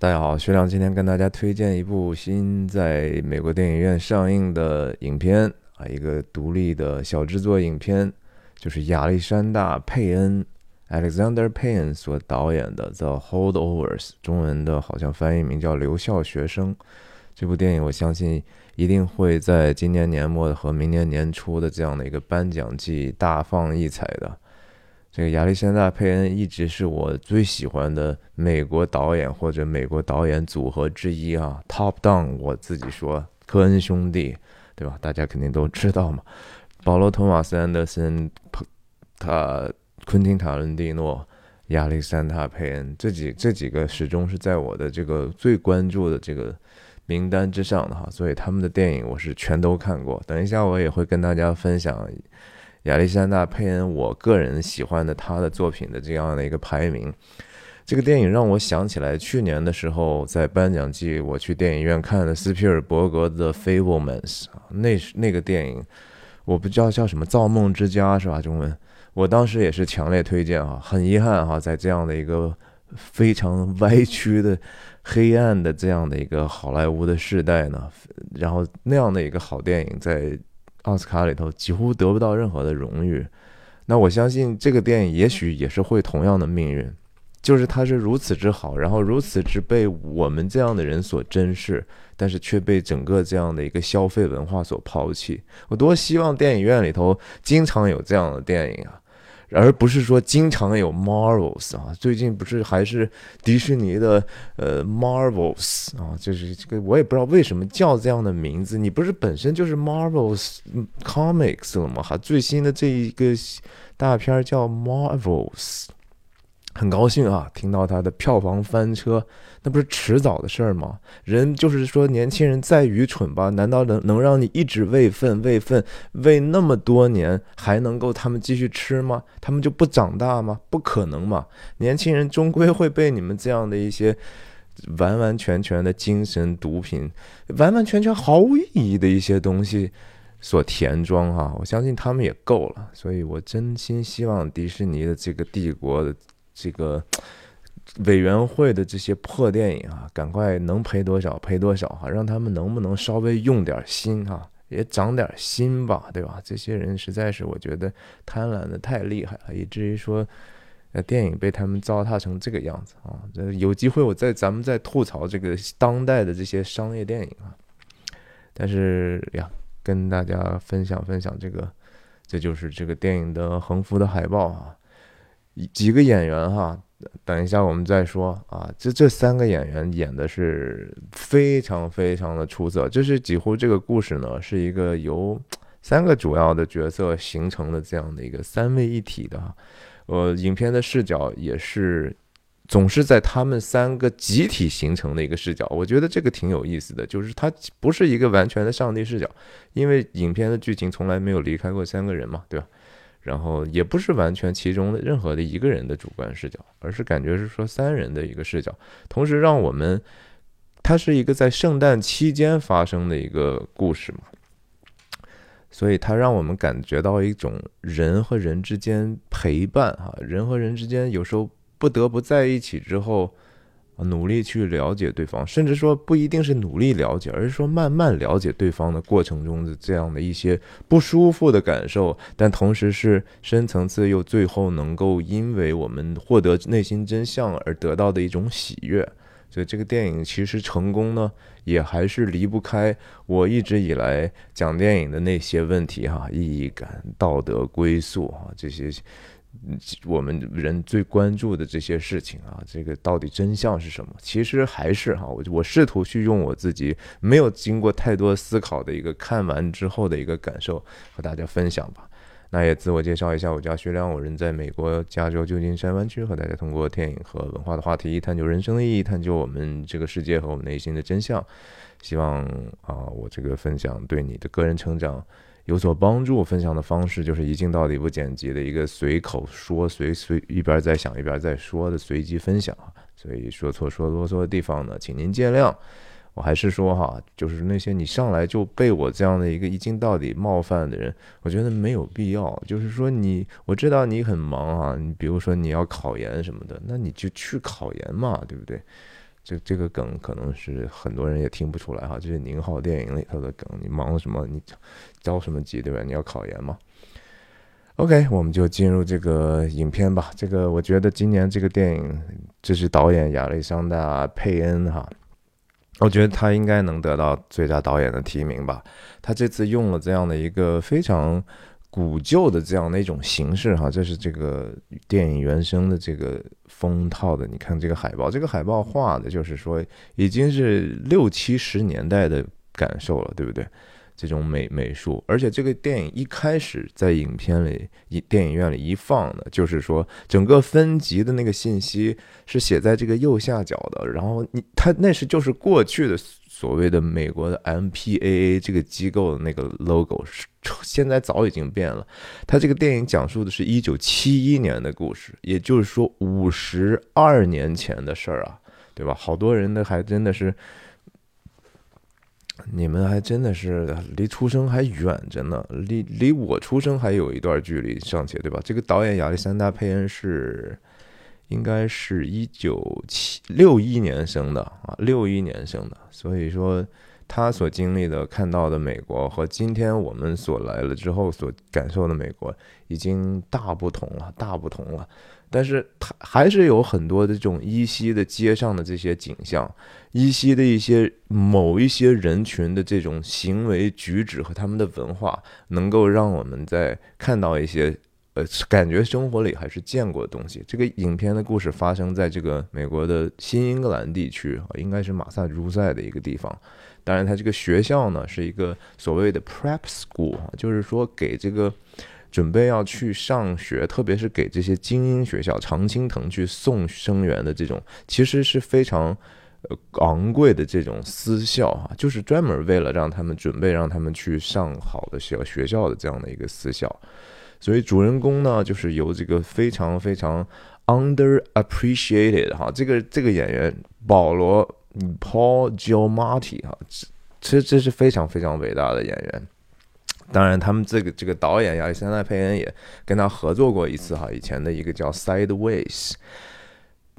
大家好，薛亮今天跟大家推荐一部新在美国电影院上映的影片啊，一个独立的小制作影片，就是亚历山大·佩恩 （Alexander Payne） 所导演的《The Holdovers》，中文的好像翻译名叫《留校学生》。这部电影我相信一定会在今年年末和明年年初的这样的一个颁奖季大放异彩的。这个亚历山大·佩恩一直是我最喜欢的美国导演或者美国导演组合之一啊，Top Down，我自己说科恩兄弟，对吧？大家肯定都知道嘛。保罗·托马斯·安德森、他、昆汀·塔伦蒂诺、亚历山大·佩恩这几这几个始终是在我的这个最关注的这个名单之上的哈，所以他们的电影我是全都看过。等一下我也会跟大家分享。亚历山大·佩恩，我个人喜欢的他的作品的这样的一个排名。这个电影让我想起来，去年的时候在颁奖季，我去电影院看了斯皮尔伯格的《Fablemans》啊，那那个电影，我不知道叫什么《造梦之家》是吧？中文，我当时也是强烈推荐啊。很遗憾哈，在这样的一个非常歪曲的、黑暗的这样的一个好莱坞的时代呢，然后那样的一个好电影在。奥斯卡里头几乎得不到任何的荣誉，那我相信这个电影也许也是会同样的命运，就是它是如此之好，然后如此之被我们这样的人所珍视，但是却被整个这样的一个消费文化所抛弃。我多希望电影院里头经常有这样的电影啊！而不是说经常有 Marvels 啊，最近不是还是迪士尼的呃 Marvels 啊，就是这个我也不知道为什么叫这样的名字，你不是本身就是 Marvels Comics 了吗？哈，最新的这一个大片叫 Marvels。很高兴啊，听到他的票房翻车，那不是迟早的事儿吗？人就是说，年轻人再愚蠢吧，难道能能让你一直喂粪喂粪喂那么多年，还能够他们继续吃吗？他们就不长大吗？不可能嘛！年轻人终归会被你们这样的一些完完全全的精神毒品、完完全全毫无意义的一些东西所填装哈。我相信他们也够了，所以我真心希望迪士尼的这个帝国的。这个委员会的这些破电影啊，赶快能赔多少赔多少哈，让他们能不能稍微用点心哈，也长点心吧，对吧？这些人实在是我觉得贪婪的太厉害了，以至于说，呃，电影被他们糟蹋成这个样子啊。这有机会我再咱们再吐槽这个当代的这些商业电影啊。但是呀，跟大家分享分享这个，这就是这个电影的横幅的海报啊。几个演员哈，等一下我们再说啊。这这三个演员演的是非常非常的出色，就是几乎这个故事呢是一个由三个主要的角色形成的这样的一个三位一体的。呃，影片的视角也是总是在他们三个集体形成的一个视角，我觉得这个挺有意思的，就是它不是一个完全的上帝视角，因为影片的剧情从来没有离开过三个人嘛，对吧？然后也不是完全其中的任何的一个人的主观视角，而是感觉是说三人的一个视角，同时让我们，它是一个在圣诞期间发生的一个故事嘛，所以它让我们感觉到一种人和人之间陪伴哈，人和人之间有时候不得不在一起之后。努力去了解对方，甚至说不一定是努力了解，而是说慢慢了解对方的过程中的这样的一些不舒服的感受，但同时是深层次又最后能够因为我们获得内心真相而得到的一种喜悦。所以这个电影其实成功呢，也还是离不开我一直以来讲电影的那些问题哈，意义感、道德归宿啊这些。我们人最关注的这些事情啊，这个到底真相是什么？其实还是哈，我我试图去用我自己没有经过太多思考的一个看完之后的一个感受和大家分享吧。那也自我介绍一下，我叫薛亮，我人在美国加州旧金山湾区，和大家通过电影和文化的话题，探究人生的意义，探究我们这个世界和我们内心的真相。希望啊，我这个分享对你的个人成长。有所帮助。分享的方式就是一镜到底不剪辑的一个随口说、随随一边在想一边在说的随机分享所以说错说啰嗦的地方呢，请您见谅。我还是说哈，就是那些你上来就被我这样的一个一镜到底冒犯的人，我觉得没有必要。就是说你，我知道你很忙啊，你比如说你要考研什么的，那你就去考研嘛，对不对？这这个梗可能是很多人也听不出来哈，这是宁浩电影里头的梗。你忙什么？你着什么急，对吧？你要考研吗？OK，我们就进入这个影片吧。这个我觉得今年这个电影，这是导演亚历山大佩恩哈，我觉得他应该能得到最佳导演的提名吧。他这次用了这样的一个非常。古旧的这样的一种形式哈，这是这个电影原声的这个封套的。你看这个海报，这个海报画的就是说已经是六七十年代的感受了，对不对？这种美美术，而且这个电影一开始在影片里一电影院里一放的，就是说整个分级的那个信息是写在这个右下角的，然后你它那是就是过去的。所谓的美国的 MPAA 这个机构的那个 logo 是现在早已经变了。它这个电影讲述的是一九七一年的故事，也就是说五十二年前的事儿啊，对吧？好多人呢还真的是，你们还真的是离出生还远着呢，离离我出生还有一段距离尚且，对吧？这个导演亚历山大佩恩是。应该是一九七六一年生的啊，六一年生的，所以说他所经历的、看到的美国和今天我们所来了之后所感受的美国已经大不同了，大不同了。但是他还是有很多的这种依稀的街上的这些景象，依稀的一些某一些人群的这种行为举止和他们的文化，能够让我们在看到一些。呃，感觉生活里还是见过的东西。这个影片的故事发生在这个美国的新英格兰地区啊，应该是马萨诸塞的一个地方。当然，它这个学校呢是一个所谓的 prep school，就是说给这个准备要去上学，特别是给这些精英学校常青藤去送生源的这种，其实是非常呃昂贵的这种私校哈，就是专门为了让他们准备让他们去上好的学学校的这样的一个私校。所以主人公呢，就是由这个非常非常 underappreciated 哈，这个这个演员保罗 Paul Giamatti 哈，这这是非常非常伟大的演员。当然，他们这个这个导演亚历山大佩恩也跟他合作过一次哈，以前的一个叫 Sideways。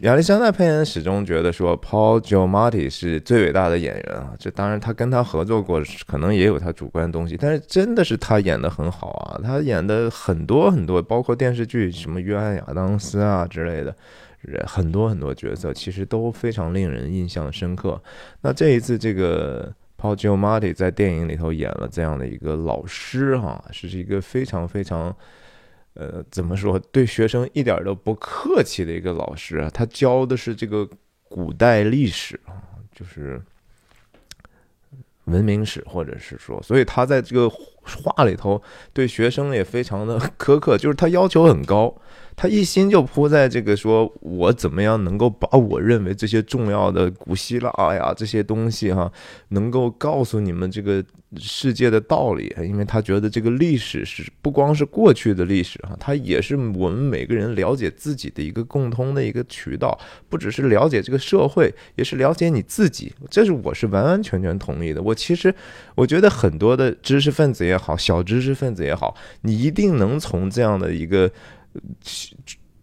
亚历山大·佩恩始终觉得说，Paul Giamatti 是最伟大的演员啊。这当然，他跟他合作过，可能也有他主观的东西。但是，真的是他演的很好啊。他演的很多很多，包括电视剧什么约翰·亚当斯啊之类的，很多很多角色，其实都非常令人印象深刻。那这一次，这个 Paul Giamatti 在电影里头演了这样的一个老师哈，是一个非常非常。呃，怎么说？对学生一点都不客气的一个老师，他教的是这个古代历史啊，就是文明史，或者是说，所以他在这个话里头对学生也非常的苛刻，就是他要求很高。他一心就扑在这个，说我怎么样能够把我认为这些重要的古希腊呀这些东西哈，能够告诉你们这个世界的道理，因为他觉得这个历史是不光是过去的历史哈，它也是我们每个人了解自己的一个共通的一个渠道，不只是了解这个社会，也是了解你自己。这是我是完完全全同意的。我其实我觉得很多的知识分子也好，小知识分子也好，你一定能从这样的一个。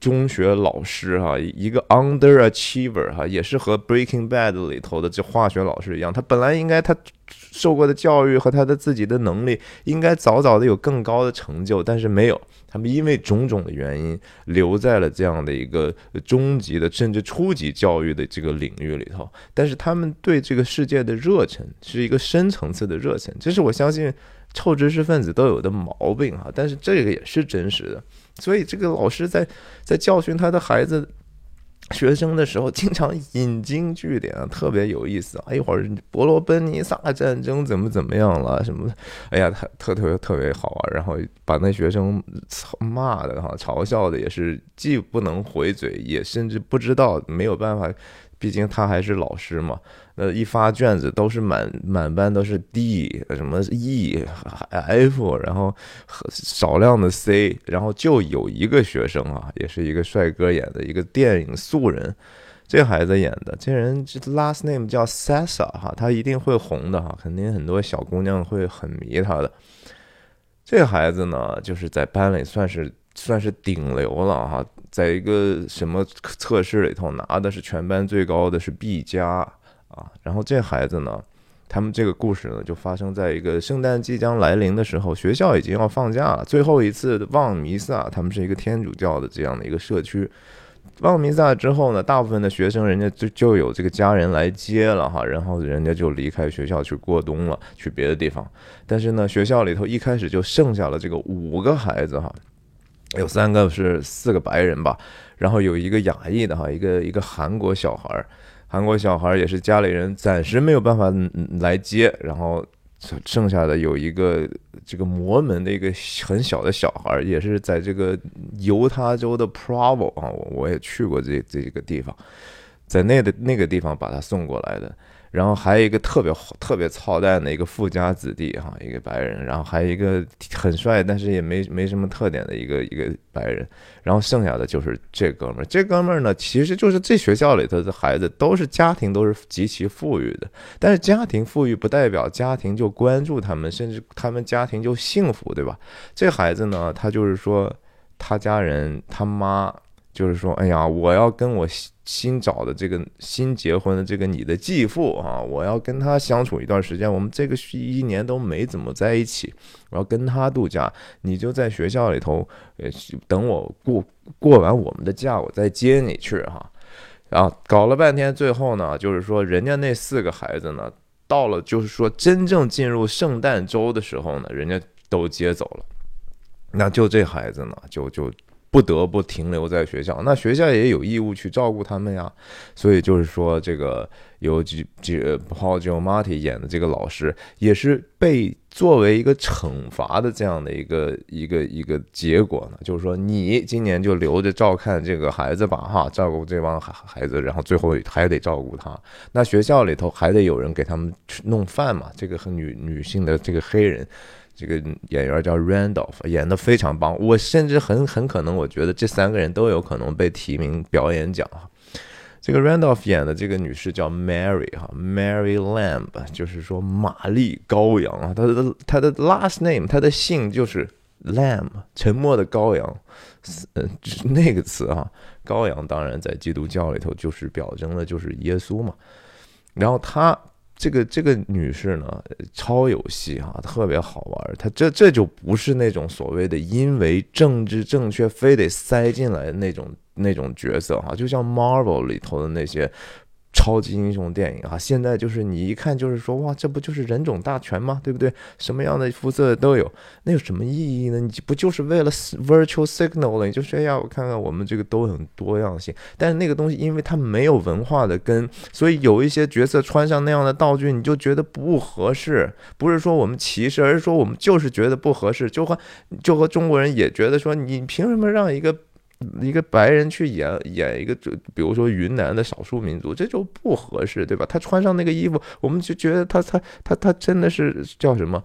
中学老师哈，一个 underachiever 哈，也是和 Breaking Bad 里头的这化学老师一样，他本来应该他受过的教育和他的自己的能力，应该早早的有更高的成就，但是没有，他们因为种种的原因，留在了这样的一个中级的甚至初级教育的这个领域里头。但是他们对这个世界的热忱是一个深层次的热忱，这是我相信臭知识分子都有的毛病哈，但是这个也是真实的。所以，这个老师在在教训他的孩子、学生的时候，经常引经据典，特别有意思啊！一会儿伯罗奔尼撒战争怎么怎么样了什么的，哎呀，他特特别特别好玩。然后把那学生骂的哈，嘲笑的也是既不能回嘴，也甚至不知道没有办法。毕竟他还是老师嘛，呃一发卷子都是满满班都是 D，什么 E、F，然后少量的 C，然后就有一个学生啊，也是一个帅哥演的一个电影素人，这孩子演的，这人这 last name 叫 Sasa 哈，他一定会红的哈，肯定很多小姑娘会很迷他的。这孩子呢，就是在班里算是。算是顶流了哈，在一个什么测试里头拿的是全班最高的是 B 加啊。然后这孩子呢，他们这个故事呢就发生在一个圣诞即将来临的时候，学校已经要放假了，最后一次望弥撒，他们是一个天主教的这样的一个社区。望弥撒之后呢，大部分的学生人家就就有这个家人来接了哈，然后人家就离开学校去过冬了，去别的地方。但是呢，学校里头一开始就剩下了这个五个孩子哈，有三个是四个白人吧，然后有一个亚裔的哈，一个一个韩国小孩儿，韩国小孩也是家里人暂时没有办法来接，然后。剩下的有一个这个摩门的一个很小的小孩，也是在这个犹他州的 Provo 啊，我我也去过这这个地方，在那的那个地方把他送过来的。然后还有一个特别特别操蛋的一个富家子弟哈，一个白人，然后还有一个很帅但是也没没什么特点的一个一个白人，然后剩下的就是这哥们儿。这哥们儿呢，其实就是这学校里头的孩子都是家庭都是极其富裕的，但是家庭富裕不代表家庭就关注他们，甚至他们家庭就幸福，对吧？这孩子呢，他就是说他家人他妈。就是说，哎呀，我要跟我新找的这个新结婚的这个你的继父啊，我要跟他相处一段时间。我们这个一年都没怎么在一起，我要跟他度假。你就在学校里头，呃，等我过过完我们的假，我再接你去哈。然后搞了半天，最后呢，就是说人家那四个孩子呢，到了就是说真正进入圣诞周的时候呢，人家都接走了。那就这孩子呢，就就。不得不停留在学校，那学校也有义务去照顾他们呀。所以就是说，这个由几几 Paul Giamatti 演的这个老师，也是被作为一个惩罚的这样的一个一个一个结果呢。就是说，你今年就留着照看这个孩子吧，哈，照顾这帮孩孩子，然后最后还得照顾他。那学校里头还得有人给他们去弄饭嘛。这个和女女性的这个黑人。这个演员叫 Randolph，演的非常棒。我甚至很很可能，我觉得这三个人都有可能被提名表演奖哈。这个 Randolph 演的这个女士叫 Mary 哈，Mary Lamb，就是说玛丽羔羊啊。她的她的 last name，她的姓就是 Lamb，沉默的羔羊，嗯，那个词啊。羔羊当然在基督教里头就是表征的就是耶稣嘛。然后她。这个这个女士呢，超有戏哈，特别好玩。她这这就不是那种所谓的因为政治正确非得塞进来的那种那种角色哈，就像 Marvel 里头的那些。超级英雄电影啊，现在就是你一看就是说哇，这不就是人种大全吗？对不对？什么样的肤色都有，那有什么意义呢？你不就是为了 virtual signal 了？你就说呀，我看看我们这个都很多样性，但是那个东西因为它没有文化的根，所以有一些角色穿上那样的道具，你就觉得不合适。不是说我们歧视，而是说我们就是觉得不合适。就和就和中国人也觉得说，你凭什么让一个？一个白人去演演一个，就比如说云南的少数民族，这就不合适，对吧？他穿上那个衣服，我们就觉得他他他他真的是叫什么？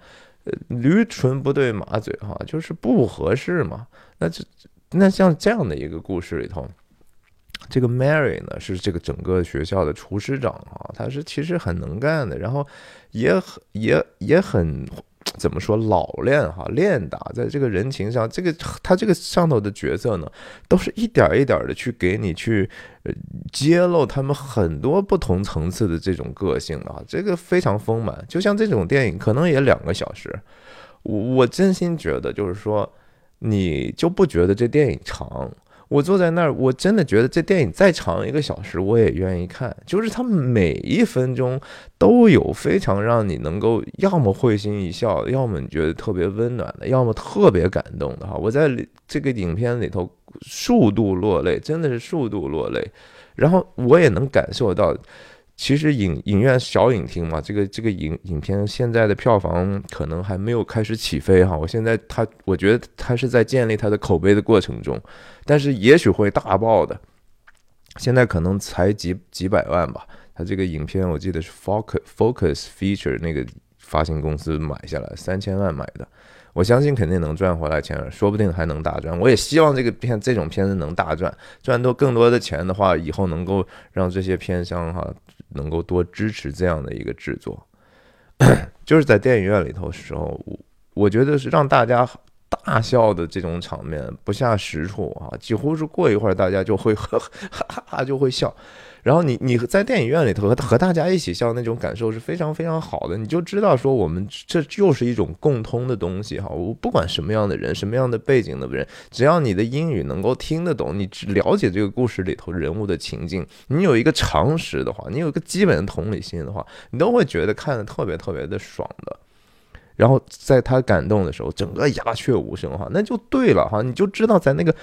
驴唇不对马嘴，哈，就是不合适嘛。那这那像这样的一个故事里头，这个 Mary 呢是这个整个学校的厨师长啊，他是其实很能干的，然后也很也也很。怎么说老练哈练打在这个人情上，这个他这个上头的角色呢，都是一点一点的去给你去揭露他们很多不同层次的这种个性啊，这个非常丰满。就像这种电影可能也两个小时，我我真心觉得就是说，你就不觉得这电影长。我坐在那儿，我真的觉得这电影再长一个小时，我也愿意看。就是它每一分钟都有非常让你能够要么会心一笑，要么你觉得特别温暖的，要么特别感动的哈。我在这个影片里头数度落泪，真的是数度落泪。然后我也能感受到。其实影影院小影厅嘛，这个这个影影片现在的票房可能还没有开始起飞哈。我现在它，我觉得它是在建立它的口碑的过程中，但是也许会大爆的。现在可能才几几百万吧。它这个影片我记得是 Focus Focus Feature 那个发行公司买下来三千万买的。我相信肯定能赚回来钱，说不定还能大赚。我也希望这个片这种片子能大赚，赚多更多的钱的话，以后能够让这些片商哈能够多支持这样的一个制作。就是在电影院里头时候，我我觉得是让大家大笑的这种场面不下十处啊，几乎是过一会儿大家就会 哈哈哈就会笑。然后你你在电影院里头和和大家一起笑那种感受是非常非常好的，你就知道说我们这就是一种共通的东西哈。我不管什么样的人，什么样的背景的人，只要你的英语能够听得懂，你了解这个故事里头人物的情境，你有一个常识的话，你有一个基本的同理心的话，你都会觉得看的特别特别的爽的。然后在他感动的时候，整个鸦雀无声哈，那就对了哈，你就知道在那个。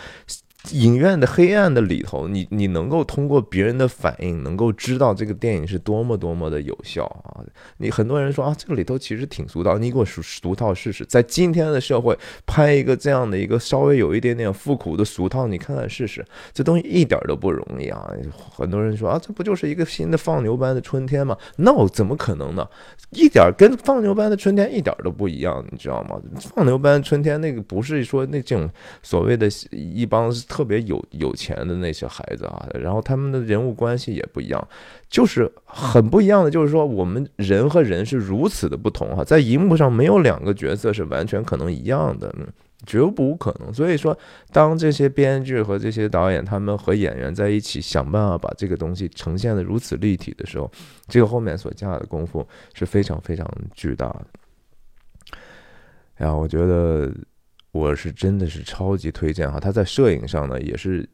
影院的黑暗的里头，你你能够通过别人的反应，能够知道这个电影是多么多么的有效啊！你很多人说啊，这个里头其实挺俗套，你给我俗俗套试试，在今天的社会拍一个这样的一个稍微有一点点复古的俗套，你看看试试，这东西一点都不容易啊！很多人说啊，这不就是一个新的放牛班的春天吗？No，怎么可能呢？一点跟放牛班的春天一点都不一样，你知道吗？放牛班春天那个不是说那种所谓的一帮。特别有有钱的那些孩子啊，然后他们的人物关系也不一样，就是很不一样的。就是说，我们人和人是如此的不同哈，在荧幕上没有两个角色是完全可能一样的，嗯绝不可能。所以说，当这些编剧和这些导演他们和演员在一起想办法把这个东西呈现的如此立体的时候，这个后面所下的功夫是非常非常巨大的。哎呀，我觉得。我是真的是超级推荐哈，他在摄影上呢也是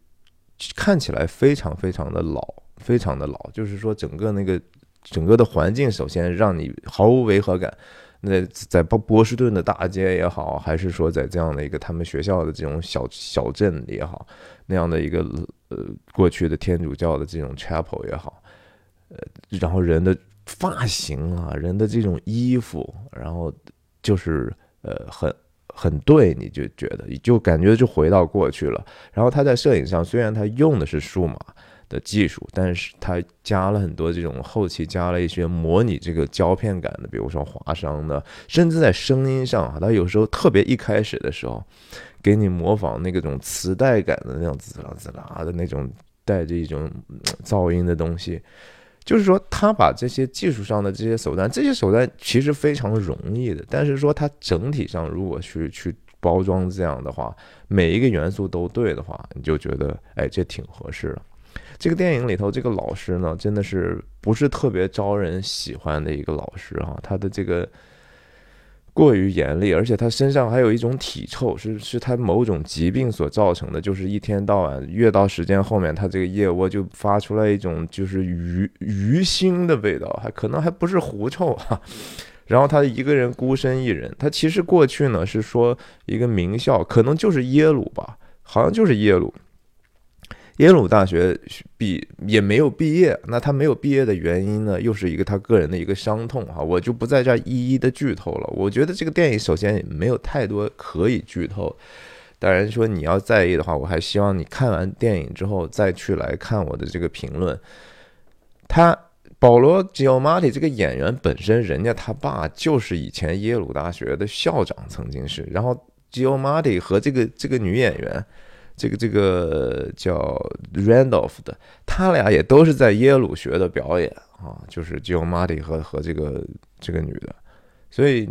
看起来非常非常的老，非常的老，就是说整个那个整个的环境，首先让你毫无违和感。那在波波士顿的大街也好，还是说在这样的一个他们学校的这种小小镇也好，那样的一个呃过去的天主教的这种 chapel 也好，呃，然后人的发型啊，人的这种衣服，然后就是呃很。很对，你就觉得就感觉就回到过去了。然后他在摄影上，虽然他用的是数码的技术，但是他加了很多这种后期加了一些模拟这个胶片感的，比如说划伤的，甚至在声音上啊，他有时候特别一开始的时候，给你模仿那个种磁带感的那种滋啦滋啦的那种带着一种噪音的东西。就是说，他把这些技术上的这些手段，这些手段其实非常容易的。但是说，他整体上如果去去包装这样的话，每一个元素都对的话，你就觉得，哎，这挺合适的。这个电影里头，这个老师呢，真的是不是特别招人喜欢的一个老师哈，他的这个。过于严厉，而且他身上还有一种体臭，是是他某种疾病所造成的。就是一天到晚越到时间后面，他这个腋窝就发出来一种就是鱼鱼腥的味道，还可能还不是狐臭哈。然后他一个人孤身一人，他其实过去呢是说一个名校，可能就是耶鲁吧，好像就是耶鲁。耶鲁大学毕也没有毕业，那他没有毕业的原因呢，又是一个他个人的一个伤痛哈，我就不在这儿一一的剧透了。我觉得这个电影首先没有太多可以剧透，当然说你要在意的话，我还希望你看完电影之后再去来看我的这个评论。他保罗吉奥马蒂这个演员本身，人家他爸就是以前耶鲁大学的校长，曾经是，然后吉奥马蒂和这个这个女演员。这个这个叫 Randolph 的，他俩也都是在耶鲁学的表演啊，就是 j o Marty 和和这个这个女的，所以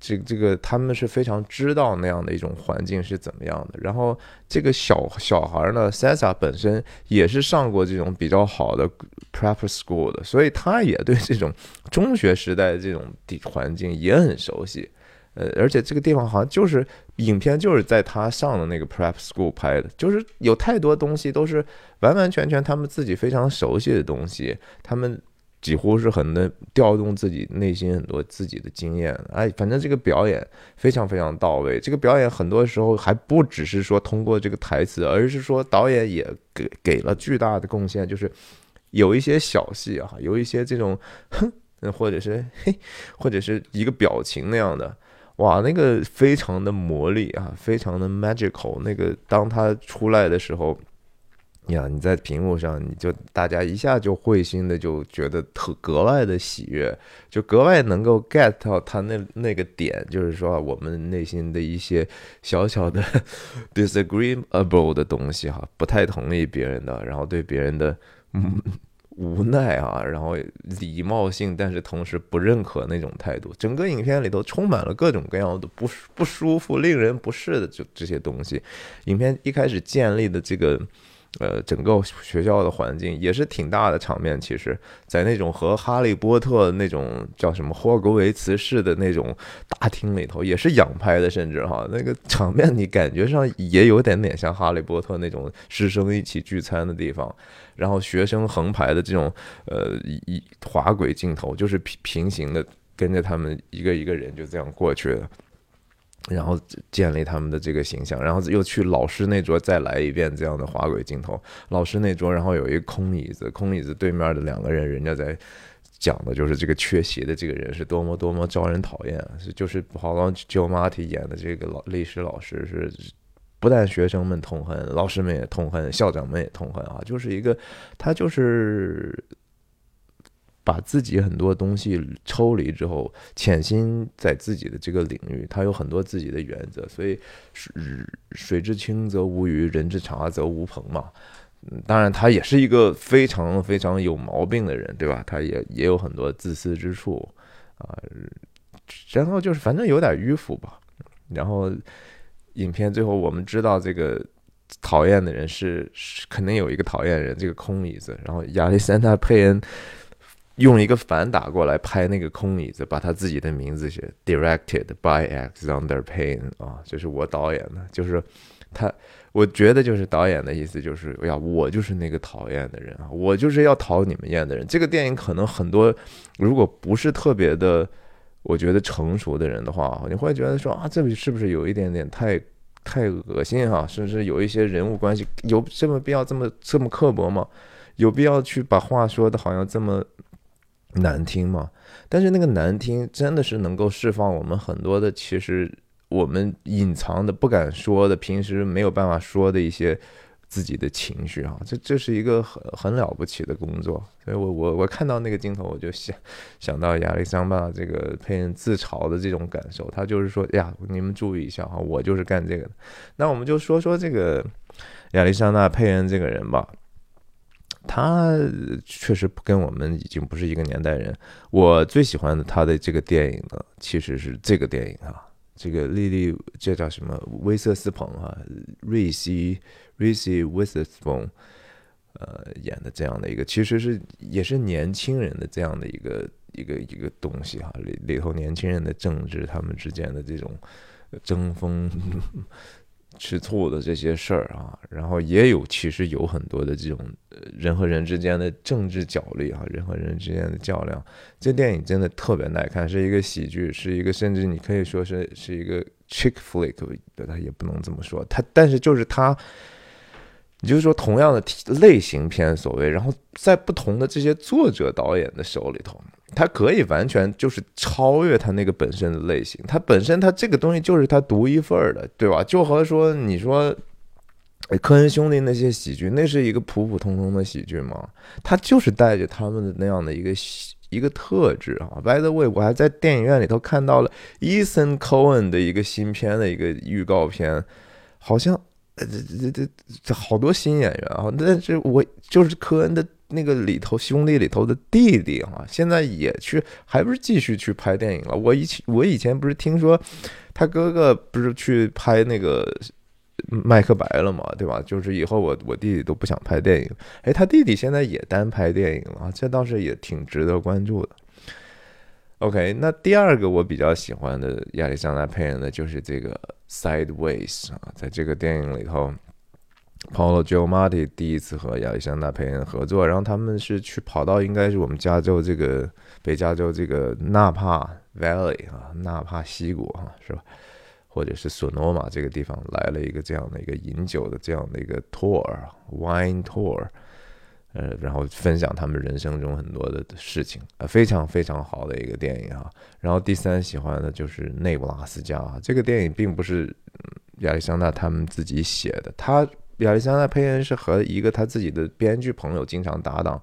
这这个他们是非常知道那样的一种环境是怎么样的。然后这个小小孩呢，Sasa 本身也是上过这种比较好的 prep school 的，所以他也对这种中学时代这种地环境也很熟悉。呃，而且这个地方好像就是影片就是在他上的那个 prep school 拍的，就是有太多东西都是完完全全他们自己非常熟悉的东西，他们几乎是很能调动自己内心很多自己的经验。哎，反正这个表演非常非常到位。这个表演很多时候还不只是说通过这个台词，而是说导演也给给了巨大的贡献，就是有一些小戏啊，有一些这种哼，或者是嘿，或者是一个表情那样的。哇，那个非常的魔力啊，非常的 magical。那个当他出来的时候，呀，你在屏幕上，你就大家一下就会心的就觉得特格外的喜悦，就格外能够 get 到他那那个点，就是说我们内心的一些小小的 disagreeable 的东西哈，不太同意别人的，然后对别人的嗯 无奈啊，然后礼貌性，但是同时不认可那种态度。整个影片里头充满了各种各样的不不舒服、令人不适的就这些东西。影片一开始建立的这个。呃，整个学校的环境也是挺大的场面。其实，在那种和《哈利波特》那种叫什么霍格维茨式的那种大厅里头，也是仰拍的，甚至哈，那个场面你感觉上也有点点像《哈利波特》那种师生一起聚餐的地方。然后学生横排的这种呃一滑轨镜头，就是平平行的跟着他们一个一个人就这样过去了。然后建立他们的这个形象，然后又去老师那桌再来一遍这样的滑轨镜头。老师那桌，然后有一个空椅子，空椅子对面的两个人，人家在讲的就是这个缺席的这个人是多么多么招人讨厌。是就是 Paul Giamatti 演的这个老历史老师是不但学生们痛恨，老师们也痛恨，校长们也痛恨啊，就是一个他就是。把自己很多东西抽离之后，潜心在自己的这个领域，他有很多自己的原则，所以水水至清则无鱼，人之察则无朋嘛。当然，他也是一个非常非常有毛病的人，对吧？他也也有很多自私之处啊。然后就是反正有点迂腐吧。然后影片最后我们知道，这个讨厌的人是肯定有一个讨厌人，这个空椅子。然后亚历山大佩恩。用一个反打过来拍那个空椅子，把他自己的名字写 “Directed by Alexander Payne” 啊，这是我导演的，就是他，我觉得就是导演的意思，就是呀，我就是那个讨厌的人啊，我就是要讨你们厌的人。这个电影可能很多，如果不是特别的，我觉得成熟的人的话，你会觉得说啊，这里是不是有一点点太太恶心哈？甚至有一些人物关系，有这么必要这么这么刻薄吗？有必要去把话说的好像这么？难听嘛？但是那个难听真的是能够释放我们很多的，其实我们隐藏的、不敢说的、平时没有办法说的一些自己的情绪啊！这这是一个很很了不起的工作。所以我我我看到那个镜头，我就想想到亚历山大这个佩恩自嘲的这种感受。他就是说呀，你们注意一下哈，我就是干这个的。那我们就说说这个亚历山大佩恩这个人吧。他确实跟我们已经不是一个年代人。我最喜欢的他的这个电影呢，其实是这个电影啊，这个莉莉，这叫什么？威瑟斯彭哈，瑞西，瑞西威瑟斯彭，呃，演的这样的一个，其实是也是年轻人的这样的一个一个一个东西哈，里里头年轻人的政治，他们之间的这种争锋。吃醋的这些事儿啊，然后也有其实有很多的这种人和人之间的政治角力啊，人和人之间的较量。这电影真的特别耐看，是一个喜剧，是一个甚至你可以说是是一个 chick flick，它也不能这么说，它但是就是它，你就是说同样的类型片所谓，然后在不同的这些作者导演的手里头。它可以完全就是超越它那个本身的类型，它本身它这个东西就是它独一份儿的，对吧？就和说你说，科恩兄弟那些喜剧，那是一个普普通通的喜剧吗？它就是带着他们的那样的一个一个特质啊。By the way，我还在电影院里头看到了 Ethan Cohen 的一个新片的一个预告片，好像这这这这好多新演员啊，但是我就是科恩的。那个里头兄弟里头的弟弟啊，现在也去，还不是继续去拍电影了？我以前我以前不是听说他哥哥不是去拍那个麦克白了嘛，对吧？就是以后我我弟弟都不想拍电影，哎，他弟弟现在也单拍电影了，这倒是也挺值得关注的。OK，那第二个我比较喜欢的亚历山大配音的就是这个 Sideways 啊，在这个电影里头。Paulo Giamatti 第一次和亚历山大佩恩合作，然后他们是去跑到应该是我们加州这个北加州这个纳帕 Valley 啊，纳帕溪谷哈，是吧？或者是索诺玛这个地方来了一个这样的一个饮酒的这样的一个 tour，wine tour，呃，然后分享他们人生中很多的事情，呃，非常非常好的一个电影哈。然后第三喜欢的就是内布拉斯加啊，这个电影并不是亚历山大他们自己写的，他。亚历山大·佩恩是和一个他自己的编剧朋友经常搭档，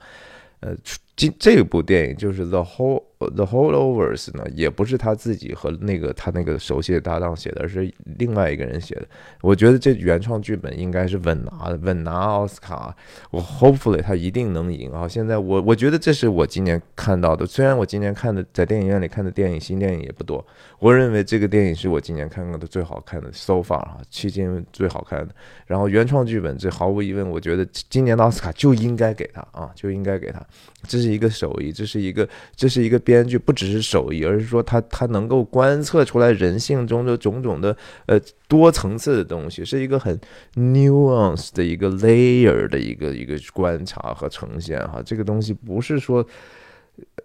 呃，这这部电影就是 The Whole The Holdovers 呢，也不是他自己和那个他那个熟悉的搭档写的，而是另外一个人写的。我觉得这原创剧本应该是稳拿的，稳拿奥斯卡。我 Hopefully 他一定能赢啊！现在我我觉得这是我今年看到的，虽然我今年看的在电影院里看的电影新电影也不多，我认为这个电影是我今年看过的最好看的 So far 啊，迄今最好看的。然后原创剧本这毫无疑问，我觉得今年的奥斯卡就应该给他啊，就应该给他。这是一个手艺，这是一个，这是一个编剧，不只是手艺，而是说他他能够观测出来人性中的种种的呃多层次的东西，是一个很 nuance 的一个 layer 的一个一个观察和呈现哈。这个东西不是说，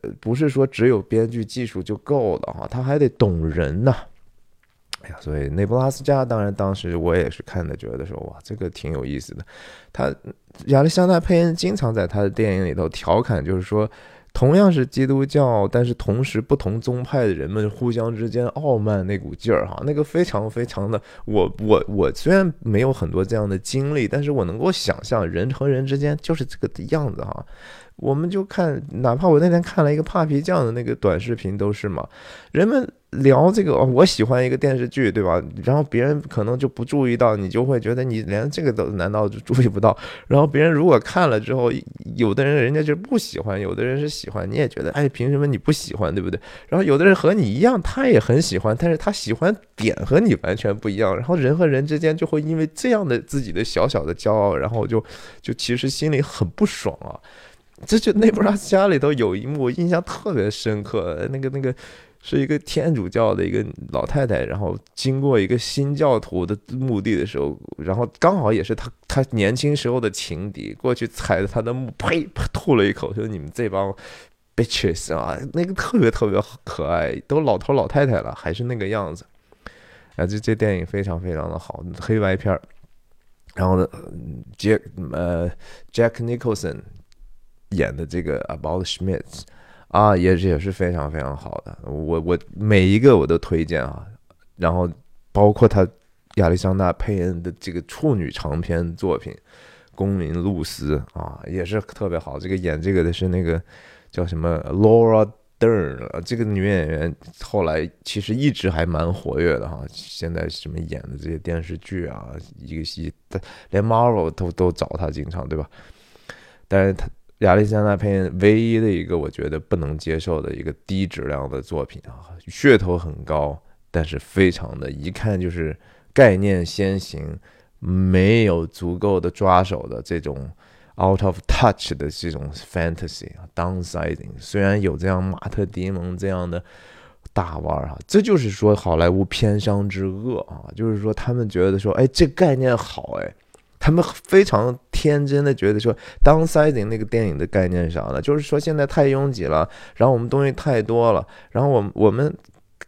呃，不是说只有编剧技术就够了哈，他还得懂人呐。哎呀，所以内布拉斯加当然当时我也是看的，觉得说哇，这个挺有意思的。他亚历山大佩恩经常在他的电影里头调侃，就是说，同样是基督教，但是同时不同宗派的人们互相之间傲慢那股劲儿哈，那个非常非常的，我我我虽然没有很多这样的经历，但是我能够想象人和人之间就是这个样子哈。我们就看，哪怕我那天看了一个帕皮酱的那个短视频，都是嘛。人们聊这个，我喜欢一个电视剧，对吧？然后别人可能就不注意到，你就会觉得你连这个都难道就注意不到？然后别人如果看了之后，有的人人家就不喜欢，有的人是喜欢，你也觉得，哎，凭什么你不喜欢，对不对？然后有的人和你一样，他也很喜欢，但是他喜欢点和你完全不一样。然后人和人之间就会因为这样的自己的小小的骄傲，然后就就其实心里很不爽啊。这就内布拉斯加里头有一幕，我印象特别深刻。那个那个是一个天主教的一个老太太，然后经过一个新教徒的墓地的时候，然后刚好也是他他年轻时候的情敌过去踩着他的墓，呸，吐了一口，说你们这帮 bitches 啊，那个特别特别可爱，都老头老太太了，还是那个样子。啊，这这电影非常非常的好，黑白片儿。然后呢，杰呃 Jack Nicholson。演的这个 About Schmidt 啊，也是也是非常非常好的。我我每一个我都推荐啊。然后包括他亚历山大佩恩的这个处女长篇作品《公民露丝》啊，也是特别好。这个演这个的是那个叫什么 Laura Dern，这个女演员后来其实一直还蛮活跃的哈。现在什么演的这些电视剧啊，一个戏连 Marvel 都都找她经常对吧？但是她。亚历山大佩恩唯一的一个我觉得不能接受的一个低质量的作品啊，噱头很高，但是非常的一看就是概念先行，没有足够的抓手的这种 out of touch 的这种 fantasy 啊，downsizing。虽然有这样马特·迪蒙这样的大腕儿啊，这就是说好莱坞偏商之恶啊，就是说他们觉得说，哎，这概念好，哎。他们非常天真的觉得说，downsizing 那个电影的概念是啥呢？就是说现在太拥挤了，然后我们东西太多了，然后我我们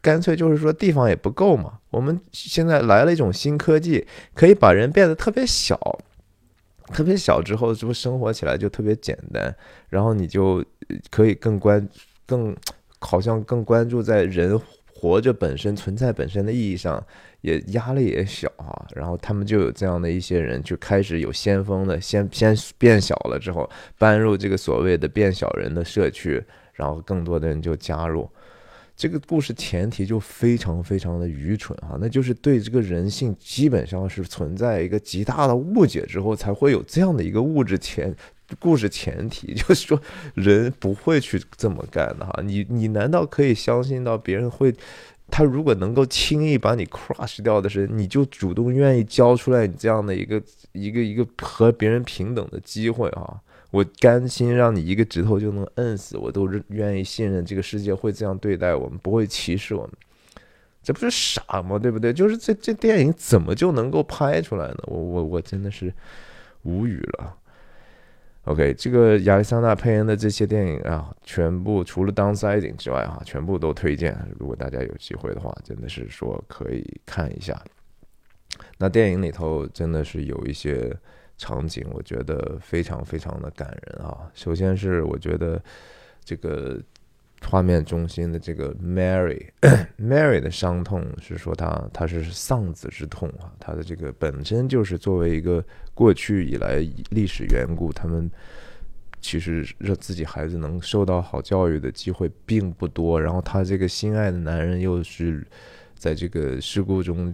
干脆就是说地方也不够嘛。我们现在来了一种新科技，可以把人变得特别小，特别小之后，是不生活起来就特别简单？然后你就可以更关更好像更关注在人活着本身存在本身的意义上。也压力也小啊，然后他们就有这样的一些人，就开始有先锋的，先先变小了之后，搬入这个所谓的变小人的社区，然后更多的人就加入。这个故事前提就非常非常的愚蠢哈，那就是对这个人性基本上是存在一个极大的误解之后，才会有这样的一个物质前故事前提，就是说人不会去这么干的哈。你你难道可以相信到别人会？他如果能够轻易把你 crush 掉的是，你就主动愿意交出来你这样的一个一个一个和别人平等的机会啊！我甘心让你一个指头就能摁死，我都愿意信任这个世界会这样对待我们，不会歧视我们，这不是傻吗？对不对？就是这这电影怎么就能够拍出来呢？我我我真的是无语了。OK，这个亚历山大佩恩的这些电影啊，全部除了《Downsizing》之外哈，全部都推荐。如果大家有机会的话，真的是说可以看一下。那电影里头真的是有一些场景，我觉得非常非常的感人啊。首先是我觉得这个。画面中心的这个 Mary，Mary 的伤痛是说她她是丧子之痛啊，她的这个本身就是作为一个过去以来历史缘故，他们其实让自己孩子能受到好教育的机会并不多。然后他这个心爱的男人又是在这个事故中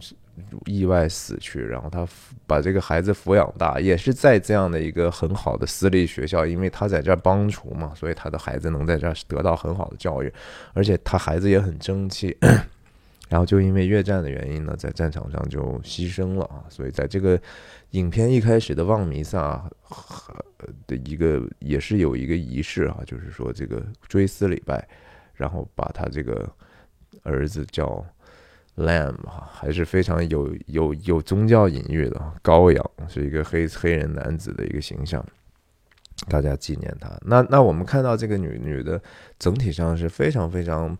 意外死去，然后他把这个孩子抚养大，也是在这样的一个很好的私立学校，因为他在这儿帮厨嘛，所以他的孩子能在这儿得到很好的教育，而且他孩子也很争气。然后就因为越战的原因呢，在战场上就牺牲了啊，所以在这个影片一开始的望弥撒的一个也是有一个仪式啊，就是说这个追思礼拜，然后把他这个儿子叫 Lamb 啊，还是非常有有有宗教隐喻的羔羊，是一个黑黑人男子的一个形象，大家纪念他。那那我们看到这个女女的整体上是非常非常。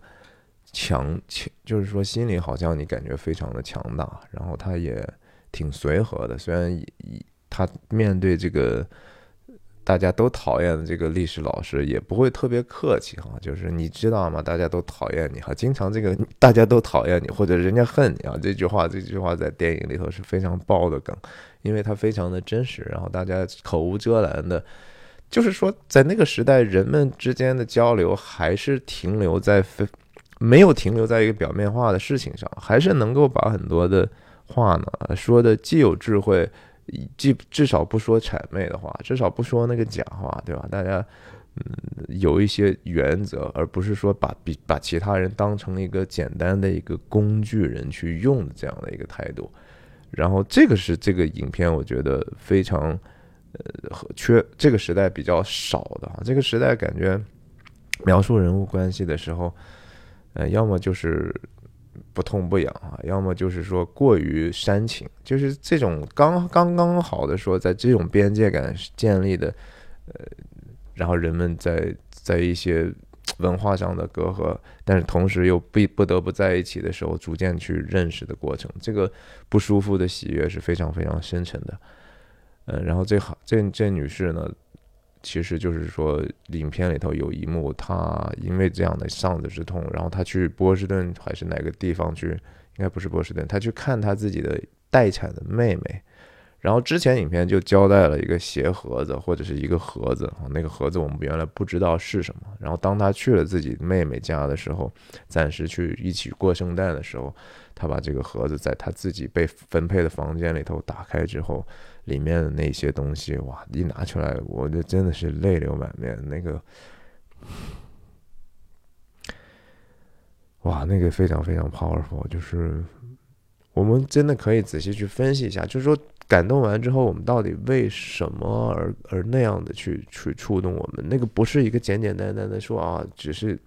强强就是说，心里好像你感觉非常的强大，然后他也挺随和的。虽然他面对这个大家都讨厌的这个历史老师，也不会特别客气哈。就是你知道吗？大家都讨厌你哈，经常这个大家都讨厌你，或者人家恨你啊。这句话，这句话在电影里头是非常爆的梗，因为它非常的真实。然后大家口无遮拦的，就是说，在那个时代，人们之间的交流还是停留在非。没有停留在一个表面化的事情上，还是能够把很多的话呢说的既有智慧，既至少不说谄媚的话，至少不说那个假话，对吧？大家嗯有一些原则，而不是说把比把其他人当成一个简单的一个工具人去用的这样的一个态度。然后这个是这个影片我觉得非常呃和缺这个时代比较少的啊，这个时代感觉描述人物关系的时候。呃，要么就是不痛不痒啊，要么就是说过于煽情，就是这种刚刚刚好的说，在这种边界感建立的，呃，然后人们在在一些文化上的隔阂，但是同时又不不得不在一起的时候，逐渐去认识的过程，这个不舒服的喜悦是非常非常深沉的。嗯，然后这好这这女士呢？其实就是说，影片里头有一幕，他因为这样的丧子之痛，然后他去波士顿还是哪个地方去？应该不是波士顿，他去看他自己的待产的妹妹。然后之前影片就交代了一个鞋盒子或者是一个盒子，那个盒子我们原来不知道是什么。然后当他去了自己妹妹家的时候，暂时去一起过圣诞的时候，他把这个盒子在他自己被分配的房间里头打开之后。里面的那些东西，哇！一拿出来，我就真的是泪流满面。那个，哇，那个非常非常 powerful。就是我们真的可以仔细去分析一下，就是说感动完之后，我们到底为什么而而那样的去去触动我们？那个不是一个简简单单的说啊，只是，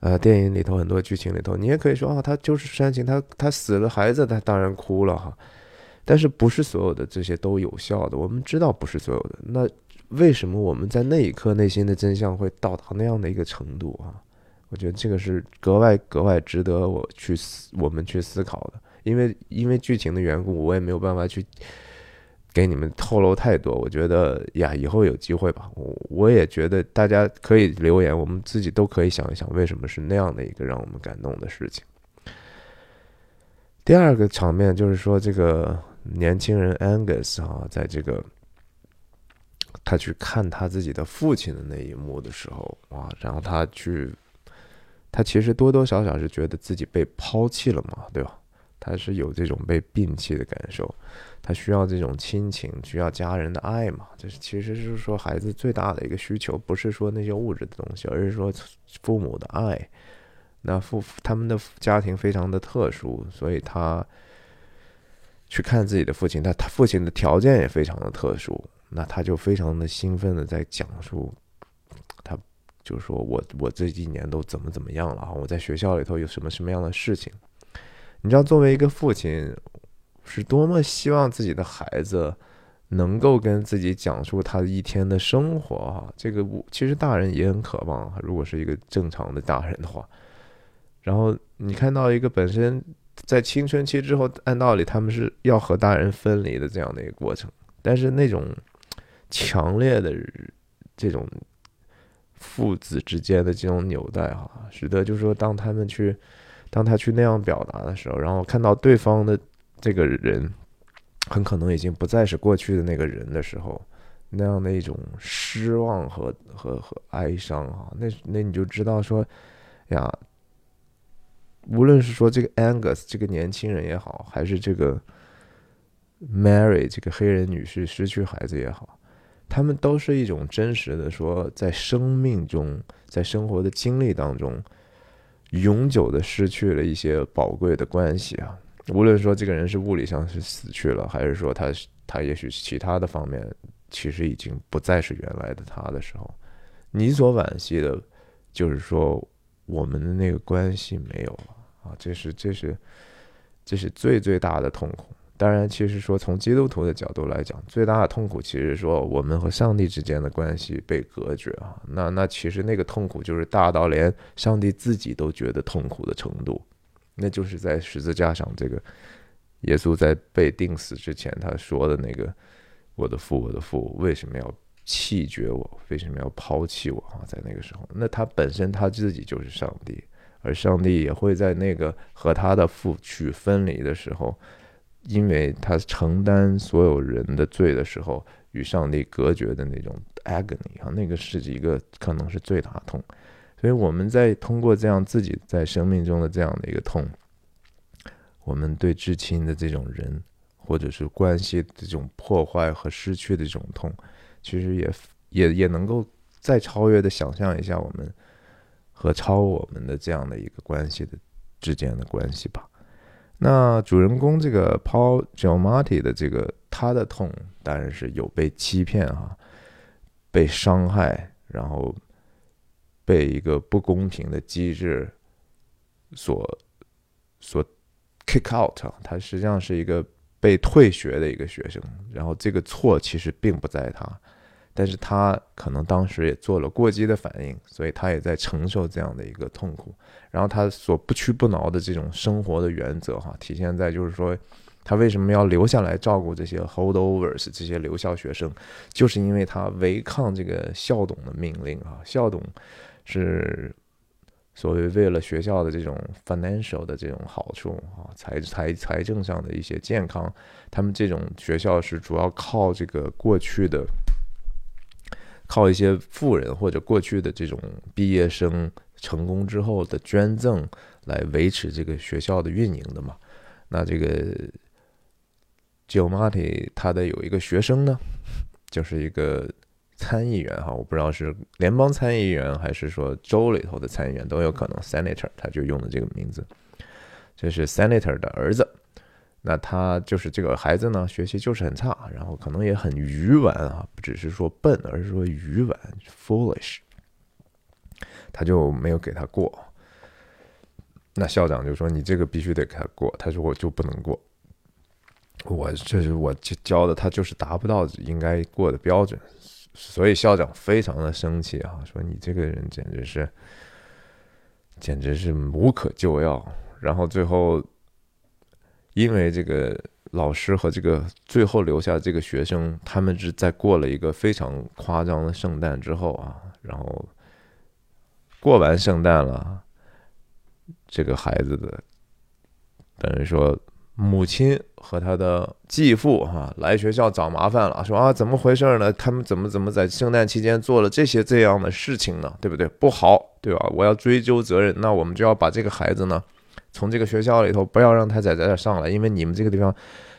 呃，电影里头很多剧情里头，你也可以说啊，他就是煽情，他他死了孩子，他当然哭了哈。但是不是所有的这些都有效的？我们知道不是所有的。那为什么我们在那一刻内心的真相会到达那样的一个程度啊？我觉得这个是格外格外值得我去思我们去思考的。因为因为剧情的缘故，我也没有办法去给你们透露太多。我觉得呀，以后有机会吧。我我也觉得大家可以留言，我们自己都可以想一想，为什么是那样的一个让我们感动的事情。第二个场面就是说这个。年轻人 Angus 啊，在这个他去看他自己的父亲的那一幕的时候啊，然后他去，他其实多多少少是觉得自己被抛弃了嘛，对吧？他是有这种被摒弃的感受，他需要这种亲情，需要家人的爱嘛。这是其实是说孩子最大的一个需求，不是说那些物质的东西，而是说父母的爱。那父他们的家庭非常的特殊，所以他。去看自己的父亲，他他父亲的条件也非常的特殊，那他就非常的兴奋的在讲述，他就说我我这一年都怎么怎么样了啊，我在学校里头有什么什么样的事情，你知道作为一个父亲是多么希望自己的孩子能够跟自己讲述他一天的生活哈，这个其实大人也很渴望，如果是一个正常的大人的话，然后你看到一个本身。在青春期之后，按道理他们是要和大人分离的这样的一个过程，但是那种强烈的这种父子之间的这种纽带哈，使得就是说，当他们去，当他去那样表达的时候，然后看到对方的这个人很可能已经不再是过去的那个人的时候，那样的一种失望和和和哀伤啊，那那你就知道说呀，无论是说这个 Angus 这个年轻人也好，还是这个 Mary 这个黑人女士失去孩子也好，他们都是一种真实的说，在生命中，在生活的经历当中，永久的失去了一些宝贵的关系啊。无论说这个人是物理上是死去了，还是说他他也许其他的方面其实已经不再是原来的他的时候，你所惋惜的，就是说我们的那个关系没有了啊，这是这是这是最最大的痛苦。当然，其实说从基督徒的角度来讲，最大的痛苦其实说我们和上帝之间的关系被隔绝啊，那那其实那个痛苦就是大到连上帝自己都觉得痛苦的程度。那就是在十字架上，这个耶稣在被钉死之前，他说的那个“我的父，我的父，为什么要弃绝我？为什么要抛弃我？”啊，在那个时候，那他本身他自己就是上帝，而上帝也会在那个和他的父去分离的时候，因为他承担所有人的罪的时候，与上帝隔绝的那种 agony 啊，那个是一个可能是最大的痛。所以我们在通过这样自己在生命中的这样的一个痛，我们对至亲的这种人或者是关系这种破坏和失去的这种痛，其实也也也能够再超越的想象一下我们和超我们的这样的一个关系的之间的关系吧。那主人公这个 Paul Giamatti 的这个他的痛当然是有被欺骗哈，被伤害，然后。被一个不公平的机制所所 kick out，他实际上是一个被退学的一个学生。然后这个错其实并不在他，但是他可能当时也做了过激的反应，所以他也在承受这样的一个痛苦。然后他所不屈不挠的这种生活的原则，哈，体现在就是说，他为什么要留下来照顾这些 holdovers 这些留校学生，就是因为他违抗这个校董的命令啊，校董。是所谓为了学校的这种 financial 的这种好处啊，财财财政上的一些健康，他们这种学校是主要靠这个过去的，靠一些富人或者过去的这种毕业生成功之后的捐赠来维持这个学校的运营的嘛。那这个 j o Marty 他的有一个学生呢，就是一个。参议员哈，我不知道是联邦参议员还是说州里头的参议员都有可能。Senator 他就用的这个名字，这是 Senator 的儿子。那他就是这个孩子呢，学习就是很差，然后可能也很愚顽啊，不只是说笨，而是说愚顽 （foolish）。他就没有给他过。那校长就说：“你这个必须得给他过。”他说：“我就不能过，我这是我教的，他就是达不到应该过的标准。”所以校长非常的生气啊，说你这个人简直是，简直是无可救药。然后最后，因为这个老师和这个最后留下这个学生，他们是在过了一个非常夸张的圣诞之后啊，然后过完圣诞了，这个孩子的等于说。母亲和他的继父哈来学校找麻烦了，说啊怎么回事呢？他们怎么怎么在圣诞期间做了这些这样的事情呢？对不对？不好，对吧？我要追究责任，那我们就要把这个孩子呢从这个学校里头不要让他在这儿上来，因为你们这个地方，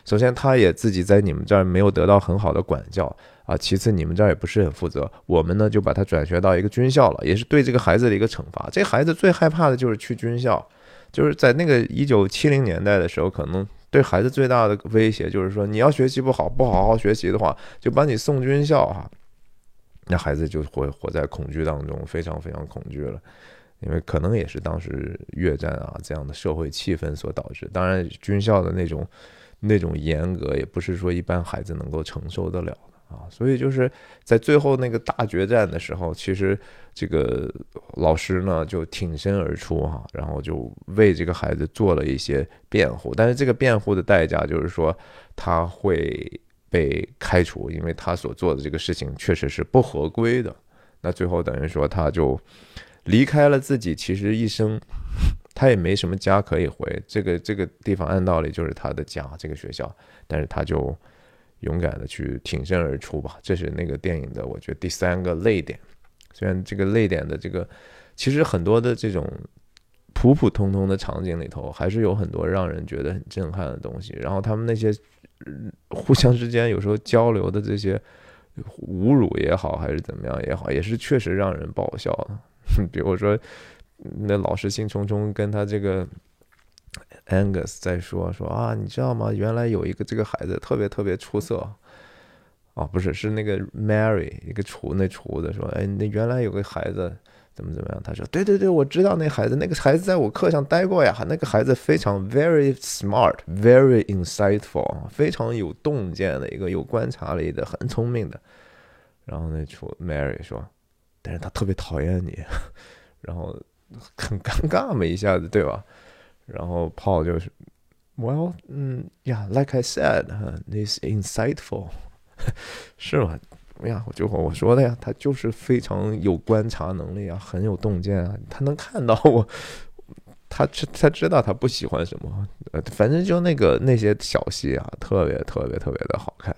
首先他也自己在你们这儿没有得到很好的管教啊，其次你们这儿也不是很负责，我们呢就把他转学到一个军校了，也是对这个孩子的一个惩罚。这孩子最害怕的就是去军校。就是在那个一九七零年代的时候，可能对孩子最大的威胁就是说，你要学习不好，不好好学习的话，就把你送军校哈。那孩子就会活在恐惧当中，非常非常恐惧了。因为可能也是当时越战啊这样的社会气氛所导致。当然，军校的那种那种严格，也不是说一般孩子能够承受得了的。啊，所以就是在最后那个大决战的时候，其实这个老师呢就挺身而出哈，然后就为这个孩子做了一些辩护，但是这个辩护的代价就是说他会被开除，因为他所做的这个事情确实是不合规的。那最后等于说他就离开了自己其实一生他也没什么家可以回，这个这个地方按道理就是他的家，这个学校，但是他就。勇敢的去挺身而出吧。这是那个电影的，我觉得第三个泪点。虽然这个泪点的这个，其实很多的这种普普通通的场景里头，还是有很多让人觉得很震撼的东西。然后他们那些互相之间有时候交流的这些侮辱也好，还是怎么样也好，也是确实让人爆笑的。比如说，那老师兴冲冲跟他这个 Angus 在说说啊，你知道吗？原来有一个这个孩子特别特别出色。哦，不是，是那个 Mary 一个厨那厨子说，哎，那原来有个孩子怎么怎么样？他说，对对对，我知道那孩子，那个孩子在我课上待过呀。那个孩子非常 very smart，very insightful，非常有洞见的一个有观察力的，很聪明的。然后那厨 Mary 说，但是他特别讨厌你，然后很尴尬嘛，一下子对吧？然后 Paul 就是 Well，嗯，Yeah，like I said，this insightful。是吗？哎呀，就和我说的呀，他就是非常有观察能力啊，很有洞见啊，他能看到我，他知他知道他不喜欢什么，呃，反正就那个那些小戏啊，特别特别特别的好看。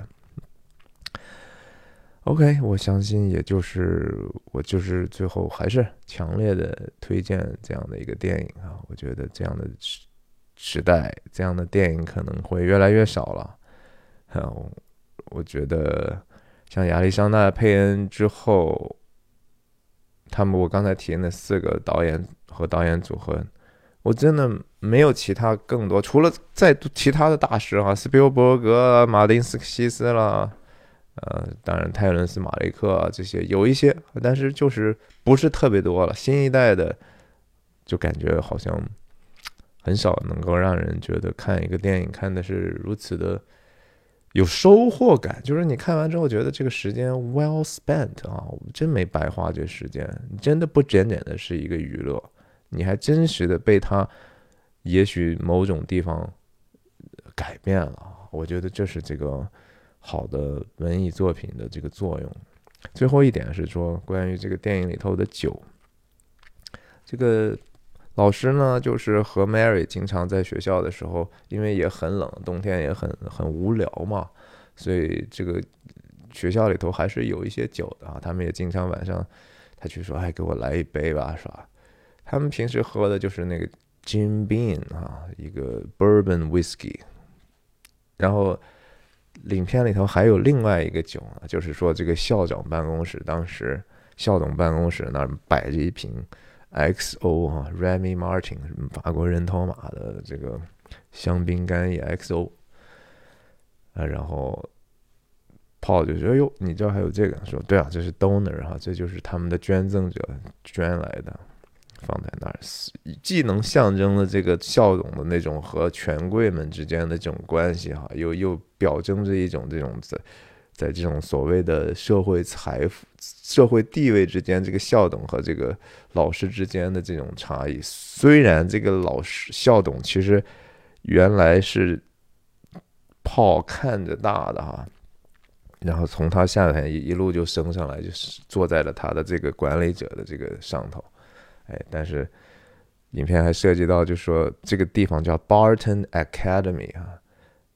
OK，我相信也就是我就是最后还是强烈的推荐这样的一个电影啊，我觉得这样的时时代这样的电影可能会越来越少了，嗯。我觉得像亚历山大·佩恩之后，他们我刚才提那四个导演和导演组合，我真的没有其他更多，除了在其他的大师哈，斯皮尔伯格、马丁斯克西斯啦，呃，当然泰伦斯·马雷克啊这些有一些，但是就是不是特别多了。新一代的就感觉好像很少能够让人觉得看一个电影看的是如此的。有收获感，就是你看完之后觉得这个时间 well spent 啊，真没白花这时间，真的不简简的是一个娱乐，你还真实的被他也许某种地方改变了。我觉得这是这个好的文艺作品的这个作用。最后一点是说关于这个电影里头的酒，这个。老师呢，就是和 Mary 经常在学校的时候，因为也很冷，冬天也很很无聊嘛，所以这个学校里头还是有一些酒的啊。他们也经常晚上，他去说：“哎，给我来一杯吧，是吧？”他们平时喝的就是那个 Jim Beam 啊，一个 Bourbon Whiskey。然后影片里头还有另外一个酒啊，就是说这个校长办公室当时校董办公室那儿摆着一瓶。XO 哈，Remy Martin 法国人头马的这个香槟干叶 XO 啊，然后 Paul 就说：“哎呦，你这还有这个？”说：“对啊，这是 Donor 哈，这就是他们的捐赠者捐来的，放在那儿，既能象征了这个校董的那种和权贵们之间的这种关系哈，又又表征着一种这种在在这种所谓的社会财富、社会地位之间，这个校董和这个。”老师之间的这种差异，虽然这个老师校董其实原来是炮看着大的哈，然后从他下面一一路就升上来，就是坐在了他的这个管理者的这个上头，哎，但是影片还涉及到，就说这个地方叫 Barton Academy 啊，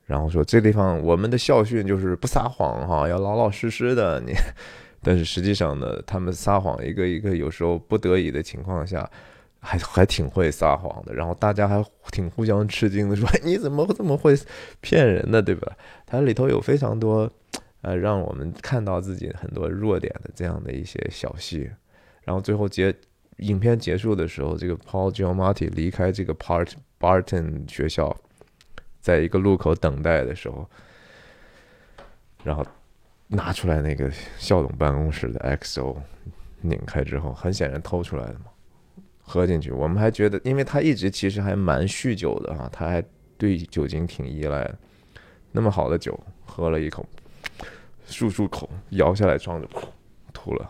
然后说这地方我们的校训就是不撒谎哈，要老老实实的你。但是实际上呢，他们撒谎一个一个，有时候不得已的情况下，还还挺会撒谎的。然后大家还挺互相吃惊的，说你怎么这么会骗人呢？对吧？它里头有非常多，呃，让我们看到自己很多弱点的这样的一些小戏。然后最后结影片结束的时候，这个 Paul Giamatti 离开这个 Part Barton 学校，在一个路口等待的时候，然后。拿出来那个校董办公室的 XO，拧开之后，很显然偷出来的嘛，喝进去。我们还觉得，因为他一直其实还蛮酗酒的啊，他还对酒精挺依赖的。那么好的酒，喝了一口，漱漱口，摇下来装着，吐了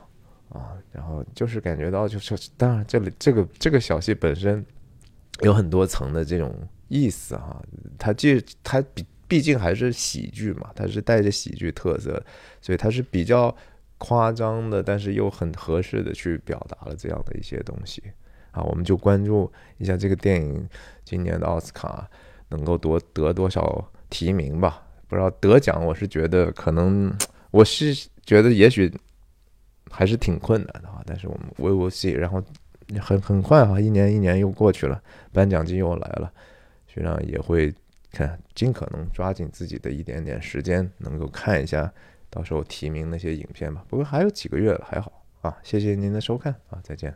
啊。然后就是感觉到，就是当然这里这个这个小戏本身有很多层的这种意思哈，它既它比。毕竟还是喜剧嘛，它是带着喜剧特色，所以它是比较夸张的，但是又很合适的去表达了这样的一些东西啊。我们就关注一下这个电影今年的奥斯卡能够夺得多少提名吧。不知道得奖，我是觉得可能，我是觉得也许还是挺困难的啊。但是我们 we will see，然后很很快哈，一年一年又过去了，颁奖季又来了，学长也会看尽可能抓紧自己的一点点时间，能够看一下到时候提名那些影片吧。不过还有几个月了，还好啊。谢谢您的收看啊，再见。